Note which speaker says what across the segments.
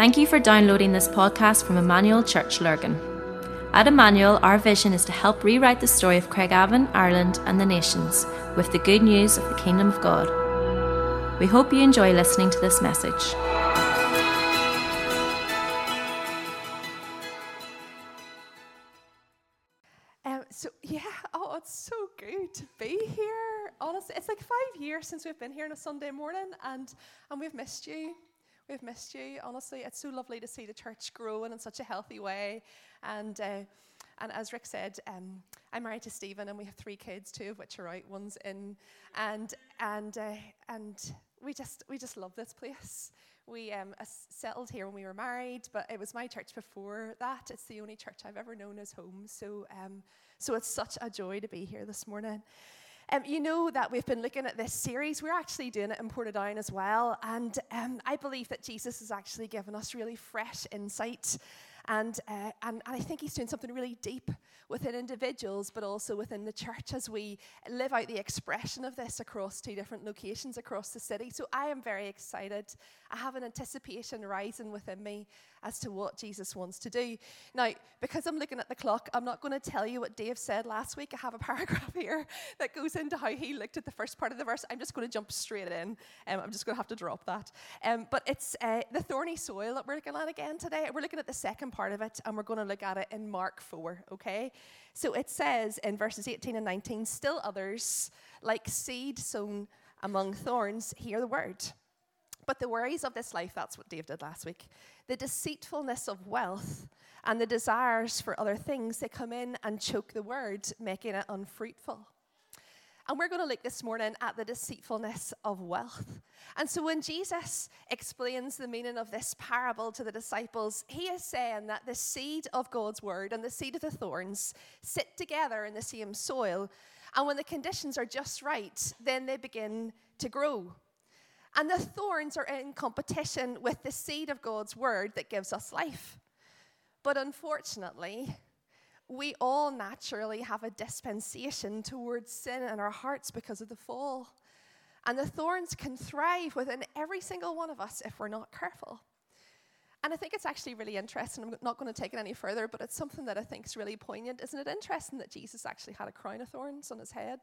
Speaker 1: Thank you for downloading this podcast from Emmanuel Church Lurgan. At Emmanuel, our vision is to help rewrite the story of Craigavon, Ireland, and the nations with the good news of the Kingdom of God. We hope you enjoy listening to this message.
Speaker 2: Um, so yeah, oh, it's so good to be here. Honestly, it's like five years since we've been here on a Sunday morning, and and we've missed you. We've missed you. Honestly, it's so lovely to see the church growing in such a healthy way. And uh, and as Rick said, um, I'm married to Stephen, and we have three kids, two of which are out, one's in, and and uh, and we just we just love this place. We um, settled here when we were married, but it was my church before that. It's the only church I've ever known as home. So, um, so it's such a joy to be here this morning. Um, you know that we've been looking at this series. We're actually doing it in Portadown as well. And um, I believe that Jesus has actually given us really fresh insight and, uh, and, and I think he's doing something really deep within individuals, but also within the church as we live out the expression of this across two different locations across the city. So I am very excited. I have an anticipation rising within me as to what Jesus wants to do. Now, because I'm looking at the clock, I'm not going to tell you what Dave said last week. I have a paragraph here that goes into how he looked at the first part of the verse. I'm just going to jump straight in. Um, I'm just going to have to drop that. Um, but it's uh, the thorny soil that we're looking at again today. We're looking at the second part of it, and we're going to look at it in Mark 4, okay? So it says in verses 18 and 19, still others, like seed sown among thorns, hear the word. But the worries of this life, that's what Dave did last week, the deceitfulness of wealth and the desires for other things, they come in and choke the word, making it unfruitful. And we're going to look this morning at the deceitfulness of wealth. And so when Jesus explains the meaning of this parable to the disciples, he is saying that the seed of God's word and the seed of the thorns sit together in the same soil. And when the conditions are just right, then they begin to grow. And the thorns are in competition with the seed of God's word that gives us life. But unfortunately, we all naturally have a dispensation towards sin in our hearts because of the fall. And the thorns can thrive within every single one of us if we're not careful. And I think it's actually really interesting. I'm not going to take it any further, but it's something that I think is really poignant. Isn't it interesting that Jesus actually had a crown of thorns on his head?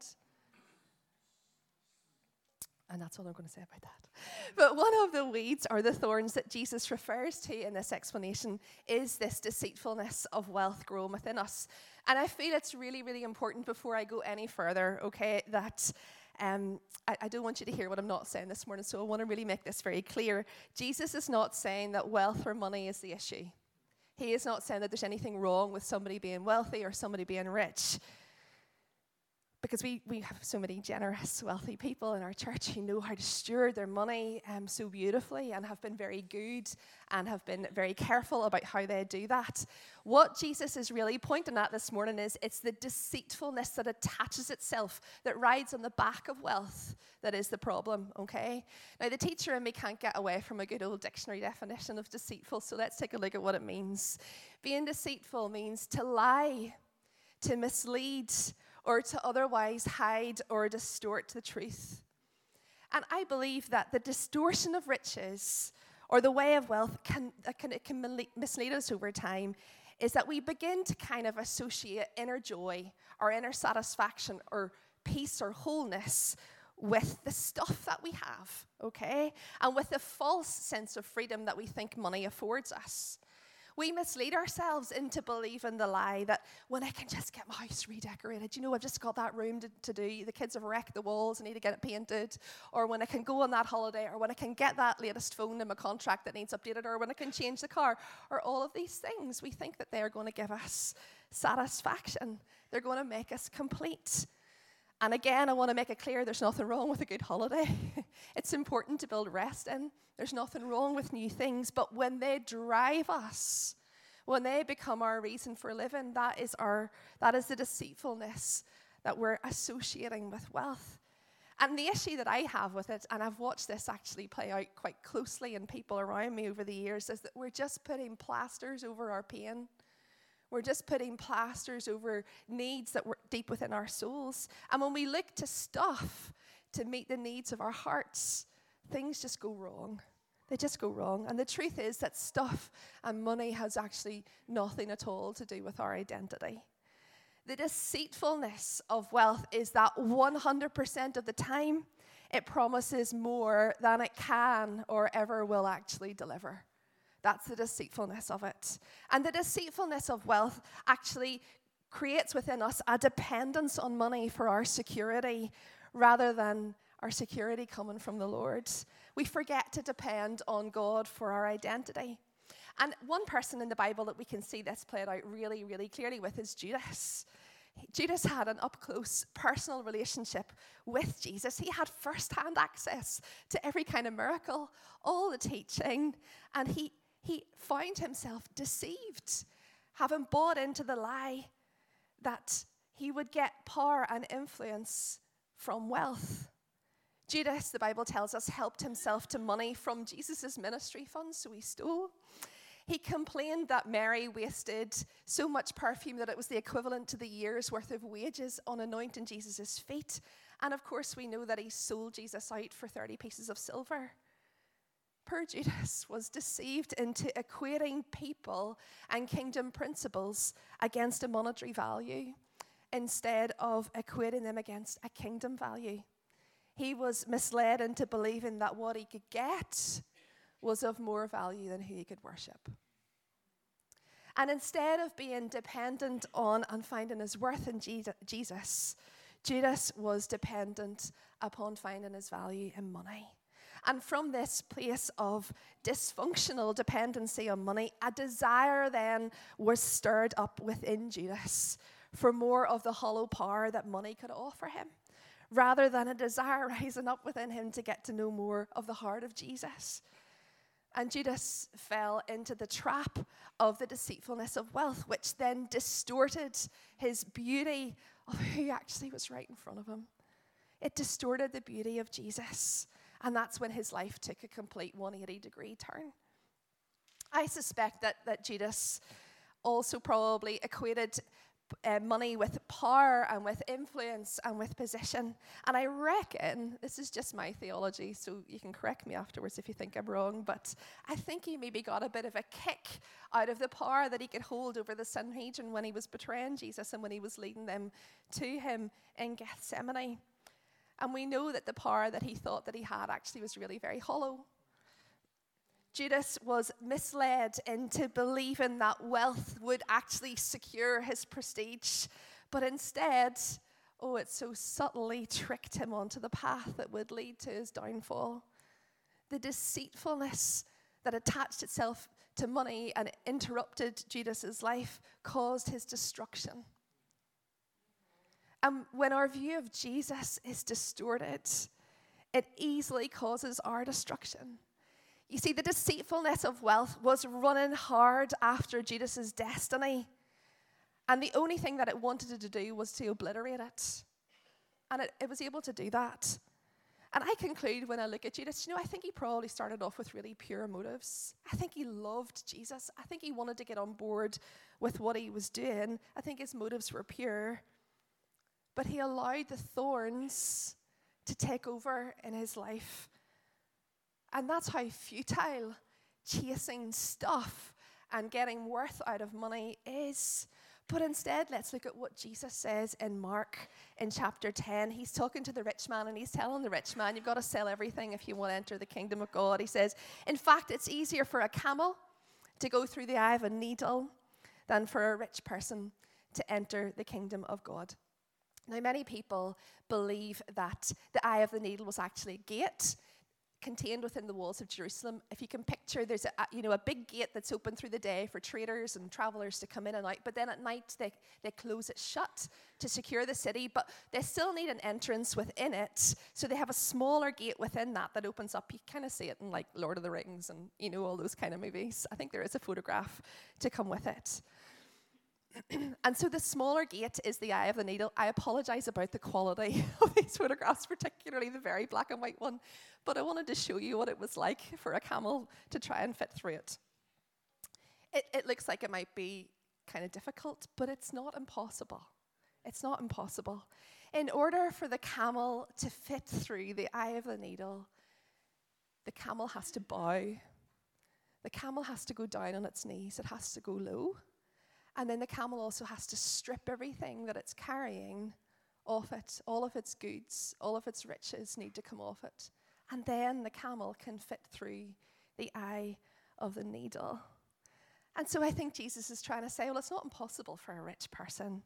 Speaker 2: And that's all I'm going to say about that. But one of the weeds or the thorns that Jesus refers to in this explanation is this deceitfulness of wealth growing within us. And I feel it's really, really important before I go any further, okay, that um, I, I, don't want you to hear what I'm not saying this morning, so I want to really make this very clear. Jesus is not saying that wealth or money is the issue. He is not saying that there's anything wrong with somebody being wealthy or somebody being rich because we, we have so many generous, wealthy people in our church who know how to steward their money um, so beautifully and have been very good and have been very careful about how they do that. What Jesus is really pointing at this morning is it's the deceitfulness that attaches itself, that rides on the back of wealth, that is the problem, okay? Now, the teacher and me can't get away from a good old dictionary definition of deceitful, so let's take a look at what it means. Being deceitful means to lie, to mislead, or to otherwise hide or distort the truth. And I believe that the distortion of riches or the way of wealth can, can, can mislead us over time is that we begin to kind of associate inner joy or inner satisfaction or peace or wholeness with the stuff that we have, okay? And with the false sense of freedom that we think money affords us we mislead ourselves into believing the lie that when I can just get my house redecorated, you know, I've just got that room to, to do, the kids have wrecked the walls, I need to get it painted, or when I can go on that holiday, or when I can get that latest phone in my contract that needs updated, or when I can change the car, or all of these things, we think that they're going to give us satisfaction. They're going to make us complete. And again, I want to make it clear there's nothing wrong with a good holiday. it's important to build rest in. There's nothing wrong with new things. But when they drive us, when they become our reason for living, that is, our, that is the deceitfulness that we're associating with wealth. And the issue that I have with it, and I've watched this actually play out quite closely in people around me over the years, is that we're just putting plasters over our pain. We're just putting plasters over needs that were deep within our souls. And when we look to stuff to meet the needs of our hearts, things just go wrong. They just go wrong. And the truth is that stuff and money has actually nothing at all to do with our identity. The deceitfulness of wealth is that 100% of the time it promises more than it can or ever will actually deliver. That's the deceitfulness of it. And the deceitfulness of wealth actually creates within us a dependence on money for our security rather than our security coming from the Lord. We forget to depend on God for our identity. And one person in the Bible that we can see this played out really, really clearly with is Judas. Judas had an up close personal relationship with Jesus. He had first hand access to every kind of miracle, all the teaching, and he, he found himself deceived, having bought into the lie that he would get power and influence from wealth. Judas, the Bible tells us, helped himself to money from Jesus' ministry funds, so he stole. He complained that Mary wasted so much perfume that it was the equivalent to the year's worth of wages on anointing Jesus' feet. And of course, we know that he sold Jesus out for 30 pieces of silver. Poor Judas was deceived into equating people and kingdom principles against a monetary value instead of equating them against a kingdom value. He was misled into believing that what he could get was of more value than who he could worship. And instead of being dependent on and finding his worth in Jesus, Judas was dependent upon finding his value in money. And from this place of dysfunctional dependency on money, a desire then was stirred up within Judas for more of the hollow power that money could offer him, rather than a desire rising up within him to get to know more of the heart of Jesus. And Judas fell into the trap of the deceitfulness of wealth, which then distorted his beauty of who actually was right in front of him. It distorted the beauty of Jesus. And that's when his life took a complete 180 degree turn. I suspect that, that Judas also probably equated uh, money with power and with influence and with position. And I reckon, this is just my theology, so you can correct me afterwards if you think I'm wrong, but I think he maybe got a bit of a kick out of the power that he could hold over the Sanhedrin when he was betraying Jesus and when he was leading them to him in Gethsemane. And we know that the power that he thought that he had actually was really very hollow. Judas was misled into believing that wealth would actually secure his prestige, but instead, oh, it so subtly tricked him onto the path that would lead to his downfall. The deceitfulness that attached itself to money and interrupted Judas's life caused his destruction. And when our view of Jesus is distorted, it easily causes our destruction. You see, the deceitfulness of wealth was running hard after Judas's destiny. And the only thing that it wanted to do was to obliterate it. And it, it was able to do that. And I conclude when I look at Judas, you know, I think he probably started off with really pure motives. I think he loved Jesus. I think he wanted to get on board with what he was doing. I think his motives were pure. But he allowed the thorns to take over in his life and that's how futile chasing stuff and getting worth out of money is. But instead, let's look at what Jesus says in Mark in chapter 10. He's talking to the rich man and he's telling the rich man, You've got to sell everything if you want to enter the kingdom of God. He says, In fact, it's easier for a camel to go through the eye of a needle than for a rich person to enter the kingdom of God. Now, many people believe that the eye of the needle was actually a gate contained within the walls of Jerusalem. If you can picture, there's a, you know a big gate that's open through the day for traders and travelers to come in and out. But then at night they they close it shut to secure the city. But they still need an entrance within it, so they have a smaller gate within that that opens up. You kind of see it in like Lord of the Rings and you know all those kind of movies. I think there is a photograph to come with it. and so the smaller gate is the eye of the needle. I apologize about the quality of these photographs, particularly the very black and white one, but I wanted to show you what it was like for a camel to try and fit through it. It, it looks like it might be kind of difficult, but it's not impossible. It's not impossible. In order for the camel to fit through the eye of the needle, the camel has to bow. The camel has to go down on its knees, it has to go low. And then the camel also has to strip everything that it's carrying off it. All of its goods, all of its riches need to come off it. And then the camel can fit through the eye of the needle. And so I think Jesus is trying to say, well, it's not impossible for a rich person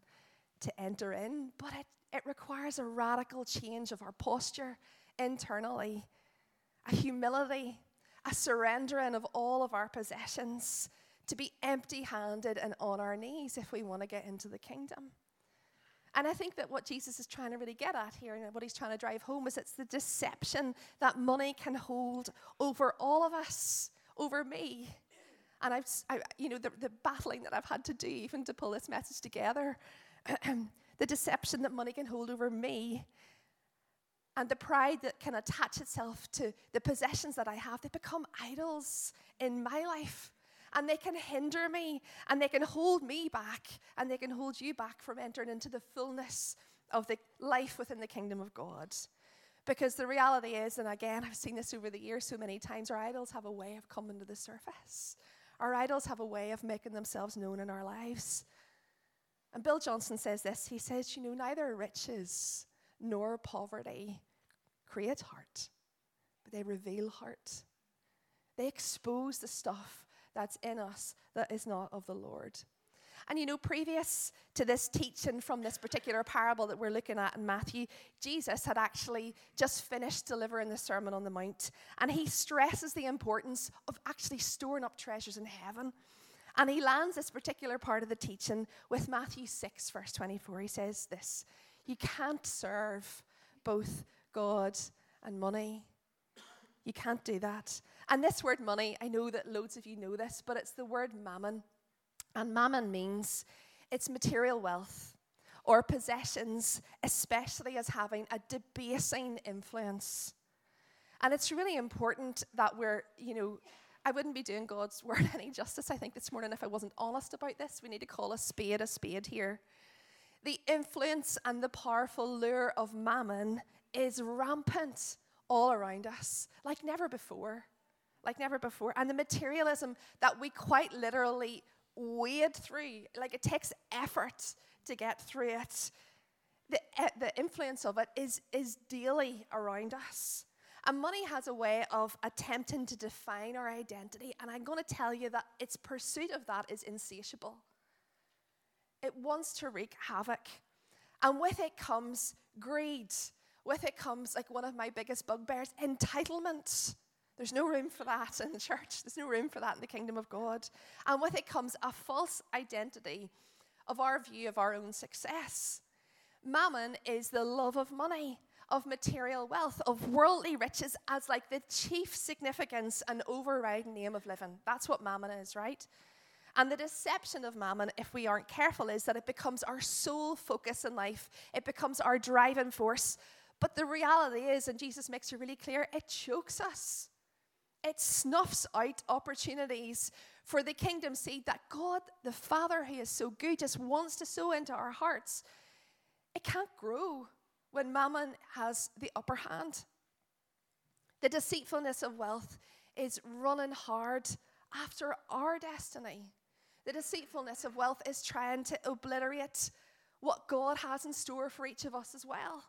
Speaker 2: to enter in, but it, it requires a radical change of our posture internally, a humility, a surrendering of all of our possessions, to be empty handed and on our knees if we want to get into the kingdom. And I think that what Jesus is trying to really get at here and what he's trying to drive home is it's the deception that money can hold over all of us, over me. And I've, I, you know, the, the battling that I've had to do even to pull this message together, the deception that money can hold over me, and the pride that can attach itself to the possessions that I have, they become idols in my life and they can hinder me and they can hold me back and they can hold you back from entering into the fullness of the life within the kingdom of God. Because the reality is, and again, I've seen this over the years so many times, our idols have a way of coming to the surface. Our idols have a way of making themselves known in our lives. And Bill Johnson says this he says, You know, neither riches nor poverty create heart, but they reveal heart. They expose the stuff that's in us that is not of the Lord. And you know, previous to this teaching from this particular parable that we're looking at in Matthew, Jesus had actually just finished delivering the Sermon on the Mount. And he stresses the importance of actually storing up treasures in heaven. And he lands this particular part of the teaching with Matthew 6, verse 24. He says this You can't serve both God and money. You can't do that. And this word money, I know that loads of you know this, but it's the word mammon. And mammon means it's material wealth or possessions, especially as having a debasing influence. And it's really important that we're, you know, I wouldn't be doing God's word any justice, I think, this morning if I wasn't honest about this. We need to call a spade a spade here. The influence and the powerful lure of mammon is rampant all around us, like never before. Like never before. And the materialism that we quite literally wade through, like it takes effort to get through it. The, uh, the influence of it is, is daily around us. And money has a way of attempting to define our identity. And I'm going to tell you that its pursuit of that is insatiable. It wants to wreak havoc. And with it comes greed. With it comes, like one of my biggest bugbears, entitlement. There's no room for that in the church. There's no room for that in the kingdom of God. And with it comes a false identity of our view of our own success. Mammon is the love of money of material wealth, of worldly riches as like the chief significance and overriding aim of living. That's what mammon is, right? And the deception of mammon, if we aren't careful, is that it becomes our sole focus in life. It becomes our driving force. But the reality is, and Jesus makes it really clear, it chokes us. It snuffs out opportunities for the kingdom seed that God, the Father, who is so good, just wants to sow into our hearts. It can't grow when mammon has the upper hand. The deceitfulness of wealth is running hard after our destiny. The deceitfulness of wealth is trying to obliterate what God has in store for each of us as well.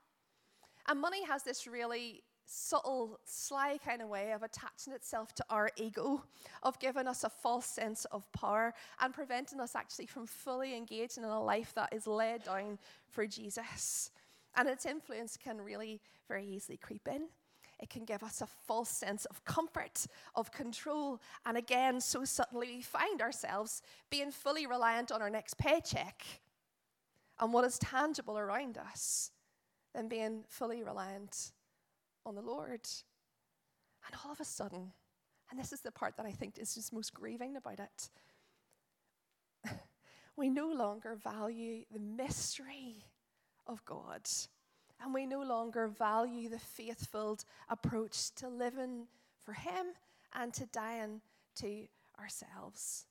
Speaker 2: And money has this really subtle, sly kind of way of attaching itself to our ego, of giving us a false sense of power and preventing us actually from fully engaging in a life that is laid down for Jesus. And its influence can really very easily creep in. It can give us a false sense of comfort, of control, and again, so suddenly we find ourselves being fully reliant on our next paycheck and what is tangible around us than being fully reliant on the Lord. And all of a sudden, and this is the part that I think is just most grieving about it, we no longer value the mystery of God. And we no longer value the faithful approach to living for Him and to dying to ourselves.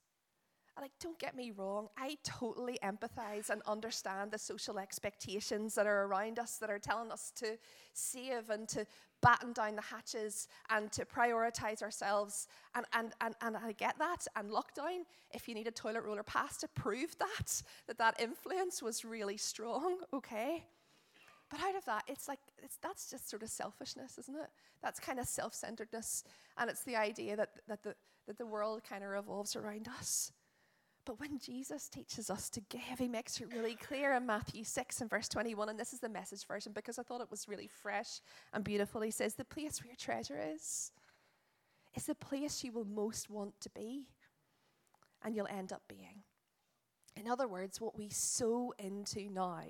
Speaker 2: Like, don't get me wrong, I totally empathize and understand the social expectations that are around us that are telling us to save and to batten down the hatches and to prioritize ourselves. And, and, and, and I get that. And lockdown, if you need a toilet roller to prove that, that that influence was really strong, okay? But out of that, it's like, it's, that's just sort of selfishness, isn't it? That's kind of self centeredness. And it's the idea that, that, the, that the world kind of revolves around us. But when Jesus teaches us to give, he makes it really clear in Matthew 6 and verse 21, and this is the message version because I thought it was really fresh and beautiful. He says, The place where your treasure is, is the place you will most want to be, and you'll end up being. In other words, what we sow into now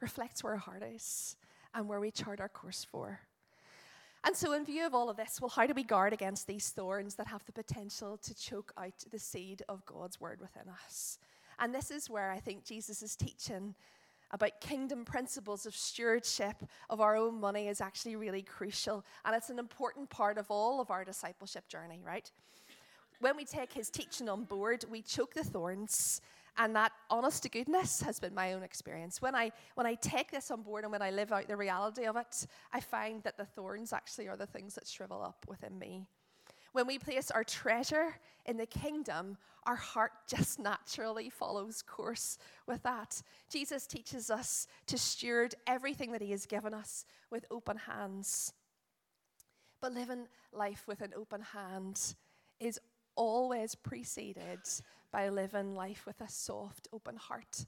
Speaker 2: reflects where our heart is and where we chart our course for. And so, in view of all of this, well, how do we guard against these thorns that have the potential to choke out the seed of God's word within us? And this is where I think Jesus is teaching about kingdom principles of stewardship of our own money is actually really crucial. And it's an important part of all of our discipleship journey, right? When we take his teaching on board, we choke the thorns and that honest to goodness has been my own experience. When I, when I take this on board and when I live out the reality of it, I find that the thorns actually are the things that shrivel up within me. When we place our treasure in the kingdom, our heart just naturally follows course with that. Jesus teaches us to steward everything that He has given us with open hands. But living life with an open hand is always preceded by living life with a soft, open heart.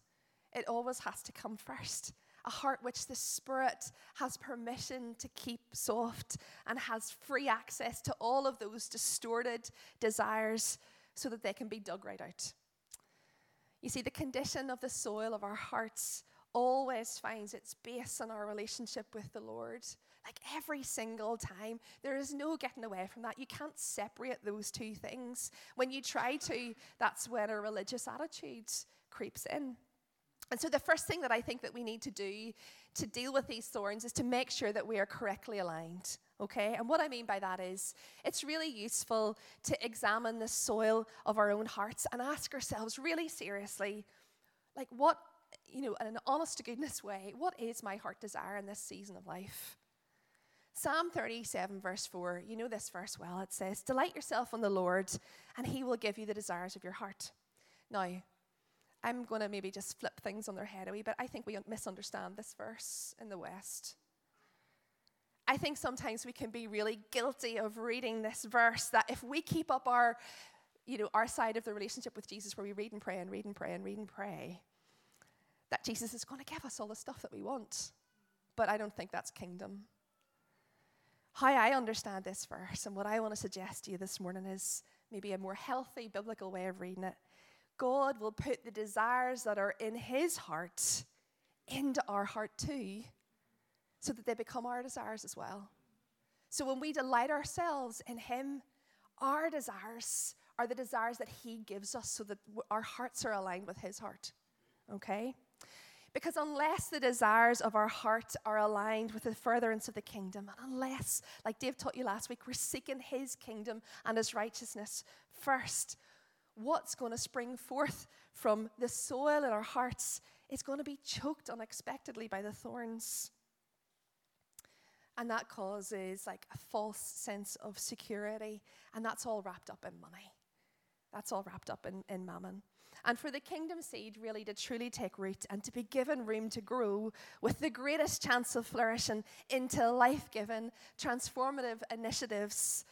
Speaker 2: It always has to come first. A heart which the Spirit has permission to keep soft and has free access to all of those distorted desires so that they can be dug right out. You see, the condition of the soil of our hearts always finds its base in our relationship with the Lord. Like every single time. There is no getting away from that. You can't separate those two things. When you try to, that's when a religious attitude creeps in. And so the first thing that I think that we need to do to deal with these thorns is to make sure that we are correctly aligned. Okay? And what I mean by that is it's really useful to examine the soil of our own hearts and ask ourselves really seriously, like what, you know, in an honest to goodness way, what is my heart desire in this season of life? Psalm 37, verse 4, you know this verse well. It says, Delight yourself on the Lord, and he will give you the desires of your heart. Now, I'm going to maybe just flip things on their head a wee bit. I think we misunderstand this verse in the West. I think sometimes we can be really guilty of reading this verse that if we keep up our, you know, our side of the relationship with Jesus where we read and pray and read and pray and read and pray, that Jesus is going to give us all the stuff that we want. But I don't think that's kingdom how I understand this verse and what I want to suggest to you this morning is maybe a more healthy biblical way of reading it. God will put the desires that are in His heart into our heart too, so that they become our desires as well. So when we delight ourselves in Him, our desires are the desires that He gives us so that our hearts are aligned with His heart. Okay? Because unless the desires of our heart are aligned with the furtherance of the kingdom, and unless, like Dave taught you last week, we're seeking his kingdom and his righteousness first, what's going to spring forth from the soil in our hearts is going to be choked unexpectedly by the thorns. And that causes like a false sense of security. And that's all wrapped up in money. That's all wrapped up in, in mammon and for the kingdom seed really to truly take root and to be given room to grow with the greatest chance of flourishing into life giving, transformative initiatives,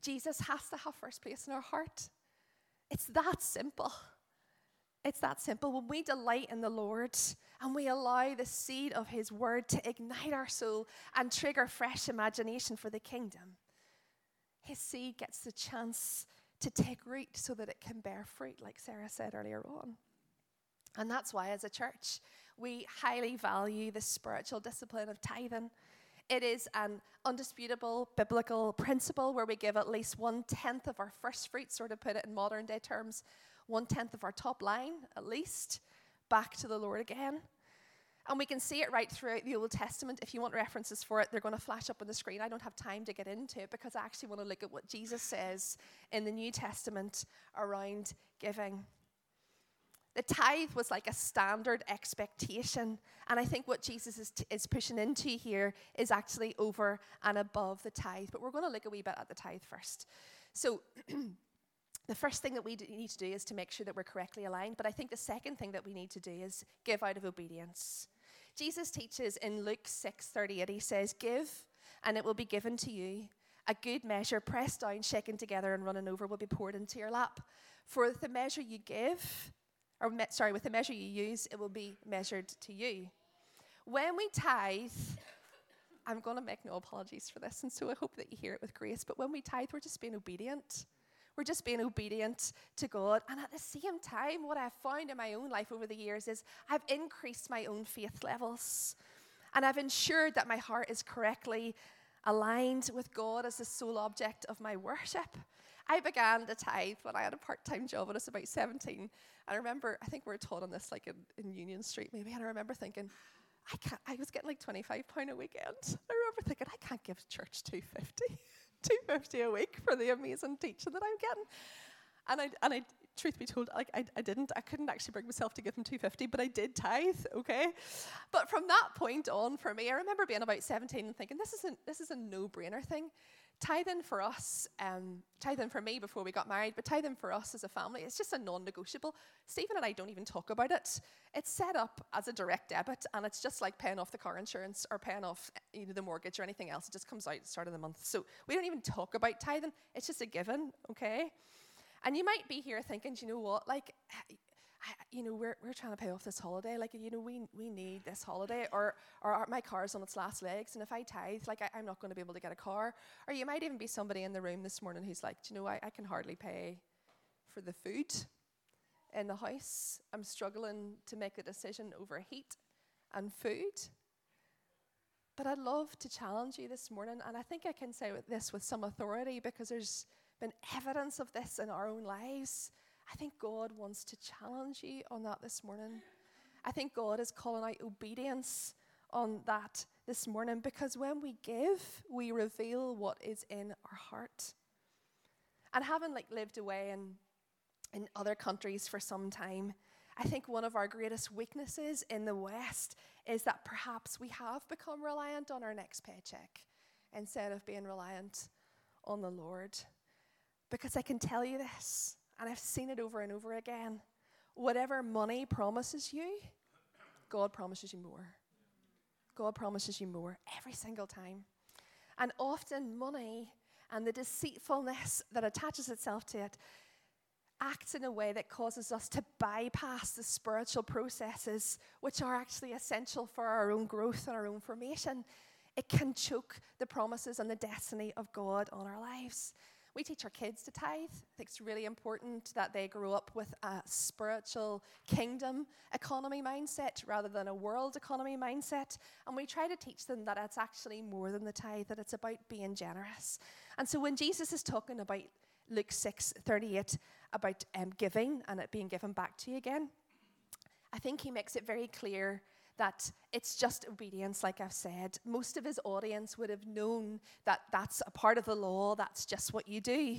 Speaker 2: Jesus has to have first place in our heart. It's that simple. It's that simple. When we delight in the Lord and we allow the seed of His word to ignite our soul and trigger fresh imagination for the kingdom, His seed gets the chance to take root so that it can bear fruit, like Sarah said earlier on. And that's why, as a church, we highly value the spiritual discipline of tithing. It is an undisputable biblical principle where we give at least one tenth of our first fruits, or to put it in modern day terms, one tenth of our top line, at least, back to the Lord again. And we can see it right throughout the Old Testament. If you want references for it, they're going to flash up on the screen. I don't have time to get into it because I actually want to look at what Jesus says in the New Testament around giving. The tithe was like a standard expectation. And I think what Jesus is, t- is pushing into here is actually over and above the tithe. But we're going to look a wee bit at the tithe first. So, the first thing that we need to do is to make sure that we're correctly aligned. But I think the second thing that we need to do is give out of obedience. Jesus teaches in Luke 6 38, he says, Give, and it will be given to you. A good measure, pressed down, shaken together, and running over, will be poured into your lap. For with the measure you give, or me, sorry, with the measure you use, it will be measured to you. When we tithe, I'm going to make no apologies for this, and so I hope that you hear it with grace. But when we tithe, we're just being obedient. We're just being obedient to God. And at the same time, what I've found in my own life over the years is I've increased my own faith levels. And I've ensured that my heart is correctly aligned with God as the sole object of my worship. I began to tithe when I had a part time job when I was about 17. I remember, I think we were taught on this like in, in Union Street maybe, and I remember thinking, I can't, I was getting like 25 pound a weekend. I remember thinking, I can't give church 250, 250 a week for the amazing teacher that I'm getting. And I, and I, truth be told, like I, I didn't, I couldn't actually bring myself to give them 250, but I did tithe, okay? But from that point on for me, I remember being about 17 and thinking, this is a, this is a no-brainer thing tithing for us, um, tithing for me before we got married, but tithing for us as a family, it's just a non negotiable. Stephen and I don't even talk about it. It's set up as a direct debit, and it's just like paying off the car insurance or paying off you know, the mortgage or anything else. It just comes out at the start of the month. So we don't even talk about tithing, it's just a given, okay? And you might be here thinking, you know what, like, you know, we're, we're trying to pay off this holiday. Like, you know, we, we need this holiday. Or, or my car's on its last legs. And if I tithe, like, I, am not going to be able to get a car. Or you might even be somebody in the room this morning who's like, you know, I, I can hardly pay for the food in the house. I'm struggling to make a decision over heat and food. But I'd love to challenge you this morning. And I think I can say this with some authority because there's been evidence of this in our own lives I think God wants to challenge you on that this morning. I think God is calling out obedience on that this morning because when we give, we reveal what is in our heart. And having like lived away in, in other countries for some time, I think one of our greatest weaknesses in the West is that perhaps we have become reliant on our next paycheck instead of being reliant on the Lord. Because I can tell you this and I've seen it over and over again. Whatever money promises you, God promises you more. God promises you more every single time. And often, money and the deceitfulness that attaches itself to it acts in a way that causes us to bypass the spiritual processes which are actually essential for our own growth and our own formation. It can choke the promises and the destiny of God on our lives. We teach our kids to tithe. I think it's really important that they grow up with a spiritual kingdom economy mindset rather than a world economy mindset. And we try to teach them that it's actually more than the tithe, that it's about being generous. And so when Jesus is talking about Luke 6 38 about um, giving and it being given back to you again, I think he makes it very clear that it's just obedience, like I've said. Most of his audience would have known that that's a part of the law, that's just what you do.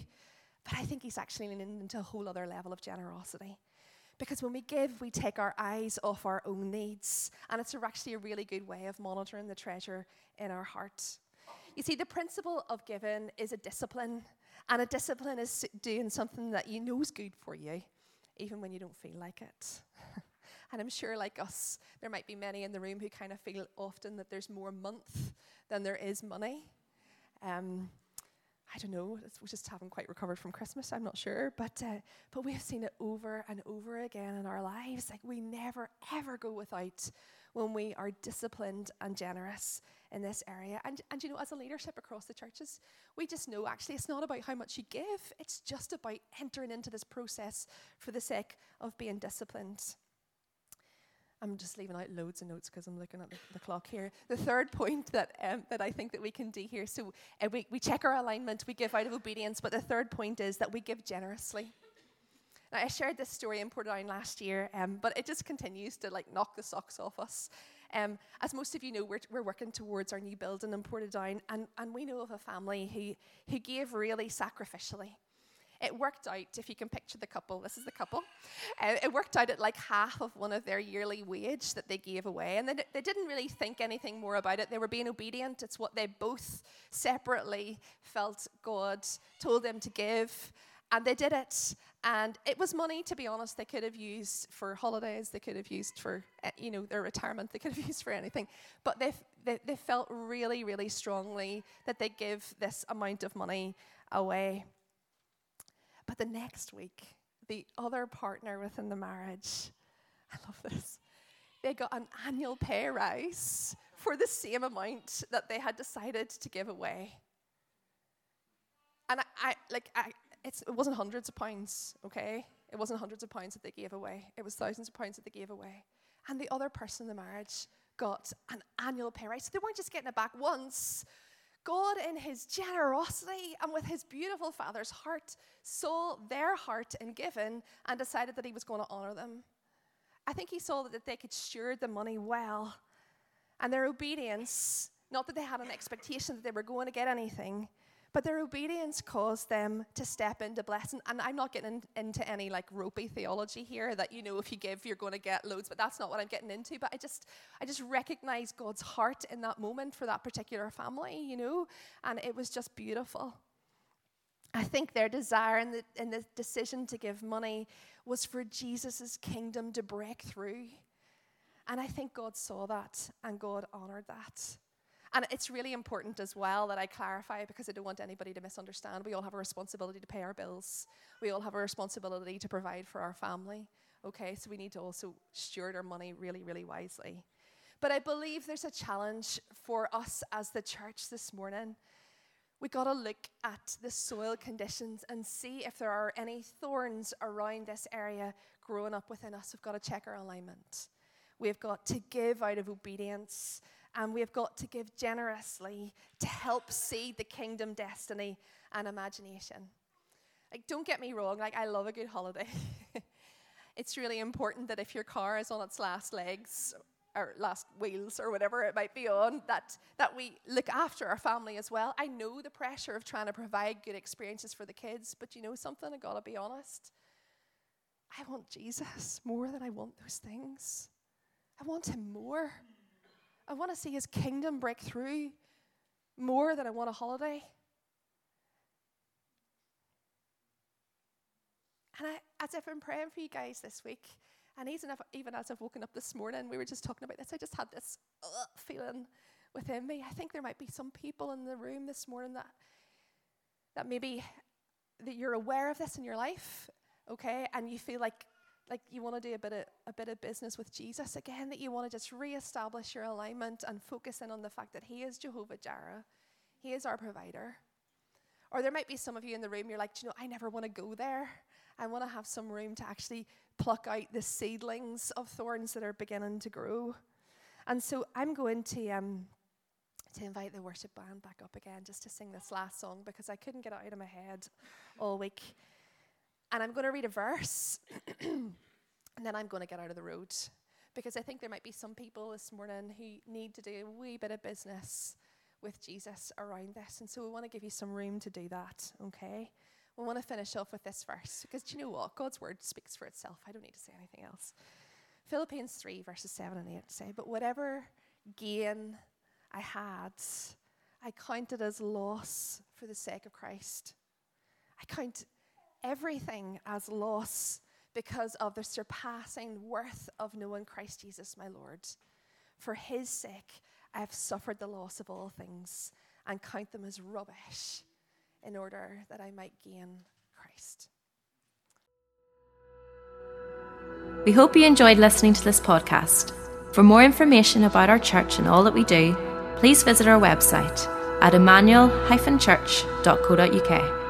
Speaker 2: But I think he's actually leaning into a whole other level of generosity. Because when we give, we take our eyes off our own needs. And it's actually a really good way of monitoring the treasure in our heart. You see, the principle of giving is a discipline. And a discipline is doing something that you know is good for you, even when you don't feel like it. And I'm sure, like us, there might be many in the room who kind of feel often that there's more month than there is money. Um, I don't know, we just haven't quite recovered from Christmas, I'm not sure. But, uh, but we've seen it over and over again in our lives. Like we never, ever go without when we are disciplined and generous in this area. And, and you know, as a leadership across the churches, we just know actually it's not about how much you give, it's just about entering into this process for the sake of being disciplined. I'm just leaving out loads of notes because I'm looking at the, the, clock here. The third point that um, that I think that we can do here, so uh, we, we check our alignment, we give out of obedience, but the third point is that we give generously. Now, I shared this story in Portadown last year, um, but it just continues to like knock the socks off us. Um, as most of you know, we're, we're working towards our new building in Portadown, and, and we know of a family who, who gave really sacrificially. It worked out, if you can picture the couple, this is the couple, uh, it worked out at like half of one of their yearly wage that they gave away. And they, they didn't really think anything more about it. They were being obedient. It's what they both separately felt God told them to give. And they did it. And it was money, to be honest, they could have used for holidays, they could have used for, uh, you know, their retirement, they could have used for anything. But they, they, they felt really, really strongly that they give this amount of money away. The next week, the other partner within the marriage, I love this, they got an annual pay rise for the same amount that they had decided to give away. And I, I like, I, it wasn't hundreds of pounds, okay? It wasn't hundreds of pounds that they gave away. It was thousands of pounds that they gave away. And the other person in the marriage got an annual pay rise. So they weren't just getting it back once, God, in his generosity and with his beautiful father's heart, saw their heart in giving and decided that he was going to honor them. I think he saw that they could steward the money well. And their obedience, not that they had an expectation that they were going to get anything, but their obedience caused them to step into blessing. And I'm not getting in, into any like ropey theology here that you know if you give you're going to get loads, but that's not what I'm getting into. But I just I just recognize God's heart in that moment for that particular family, you know, and it was just beautiful. I think their desire in the, in the decision to give money was for Jesus' kingdom to break through. And I think God saw that and God honored that. And it's really important as well that I clarify because I don't want anybody to misunderstand. We all have a responsibility to pay our bills, we all have a responsibility to provide for our family. Okay, so we need to also steward our money really, really wisely. But I believe there's a challenge for us as the church this morning. We got to look at the soil conditions and see if there are any thorns around this area growing up within us. We've got to check our alignment. We've got to give out of obedience and we've got to give generously to help seed the kingdom destiny and imagination. Like, don't get me wrong, like, I love a good holiday. it's really important that if your car is on its last legs or last wheels or whatever it might be on, that, that we look after our family as well. I know the pressure of trying to provide good experiences for the kids, but you know something? I gotta be honest. I want Jesus more than I want those things. I want him more. I want to see his kingdom break through more than I want a holiday. And I, as I've been praying for you guys this week, and even, even as I've woken up this morning, we were just talking about this, I just had this uh, feeling within me. I think there might be some people in the room this morning that, that maybe that you're aware of this in your life, okay, and you feel like like you want to do a bit of a bit of business with Jesus again, that you want to just reestablish your alignment and focus in on the fact that He is Jehovah Jireh, He is our provider. Or there might be some of you in the room, you're like, you know, I never want to go there. I want to have some room to actually pluck out the seedlings of thorns that are beginning to grow. And so I'm going to um, to invite the worship band back up again just to sing this last song because I couldn't get it out of my head all week. And I'm going to read a verse, and then I'm going to get out of the road. Because I think there might be some people this morning who need to do a wee bit of business with Jesus around this. And so we want to give you some room to do that, okay? We want to finish off with this verse because do you know what? God's word speaks for itself. I don't need to say anything else. Philippians 3, verses 7 and 8 say, But whatever gain I had, I counted as loss for the sake of Christ. I count everything as loss because of the surpassing worth of knowing Christ Jesus, my Lord. For his sake, I have suffered the loss of all things and count them as rubbish in order that I might gain Christ.
Speaker 1: We hope you enjoyed listening to this podcast. For more information about our church and all that we do, please visit our website at emmanuel-church.co.uk.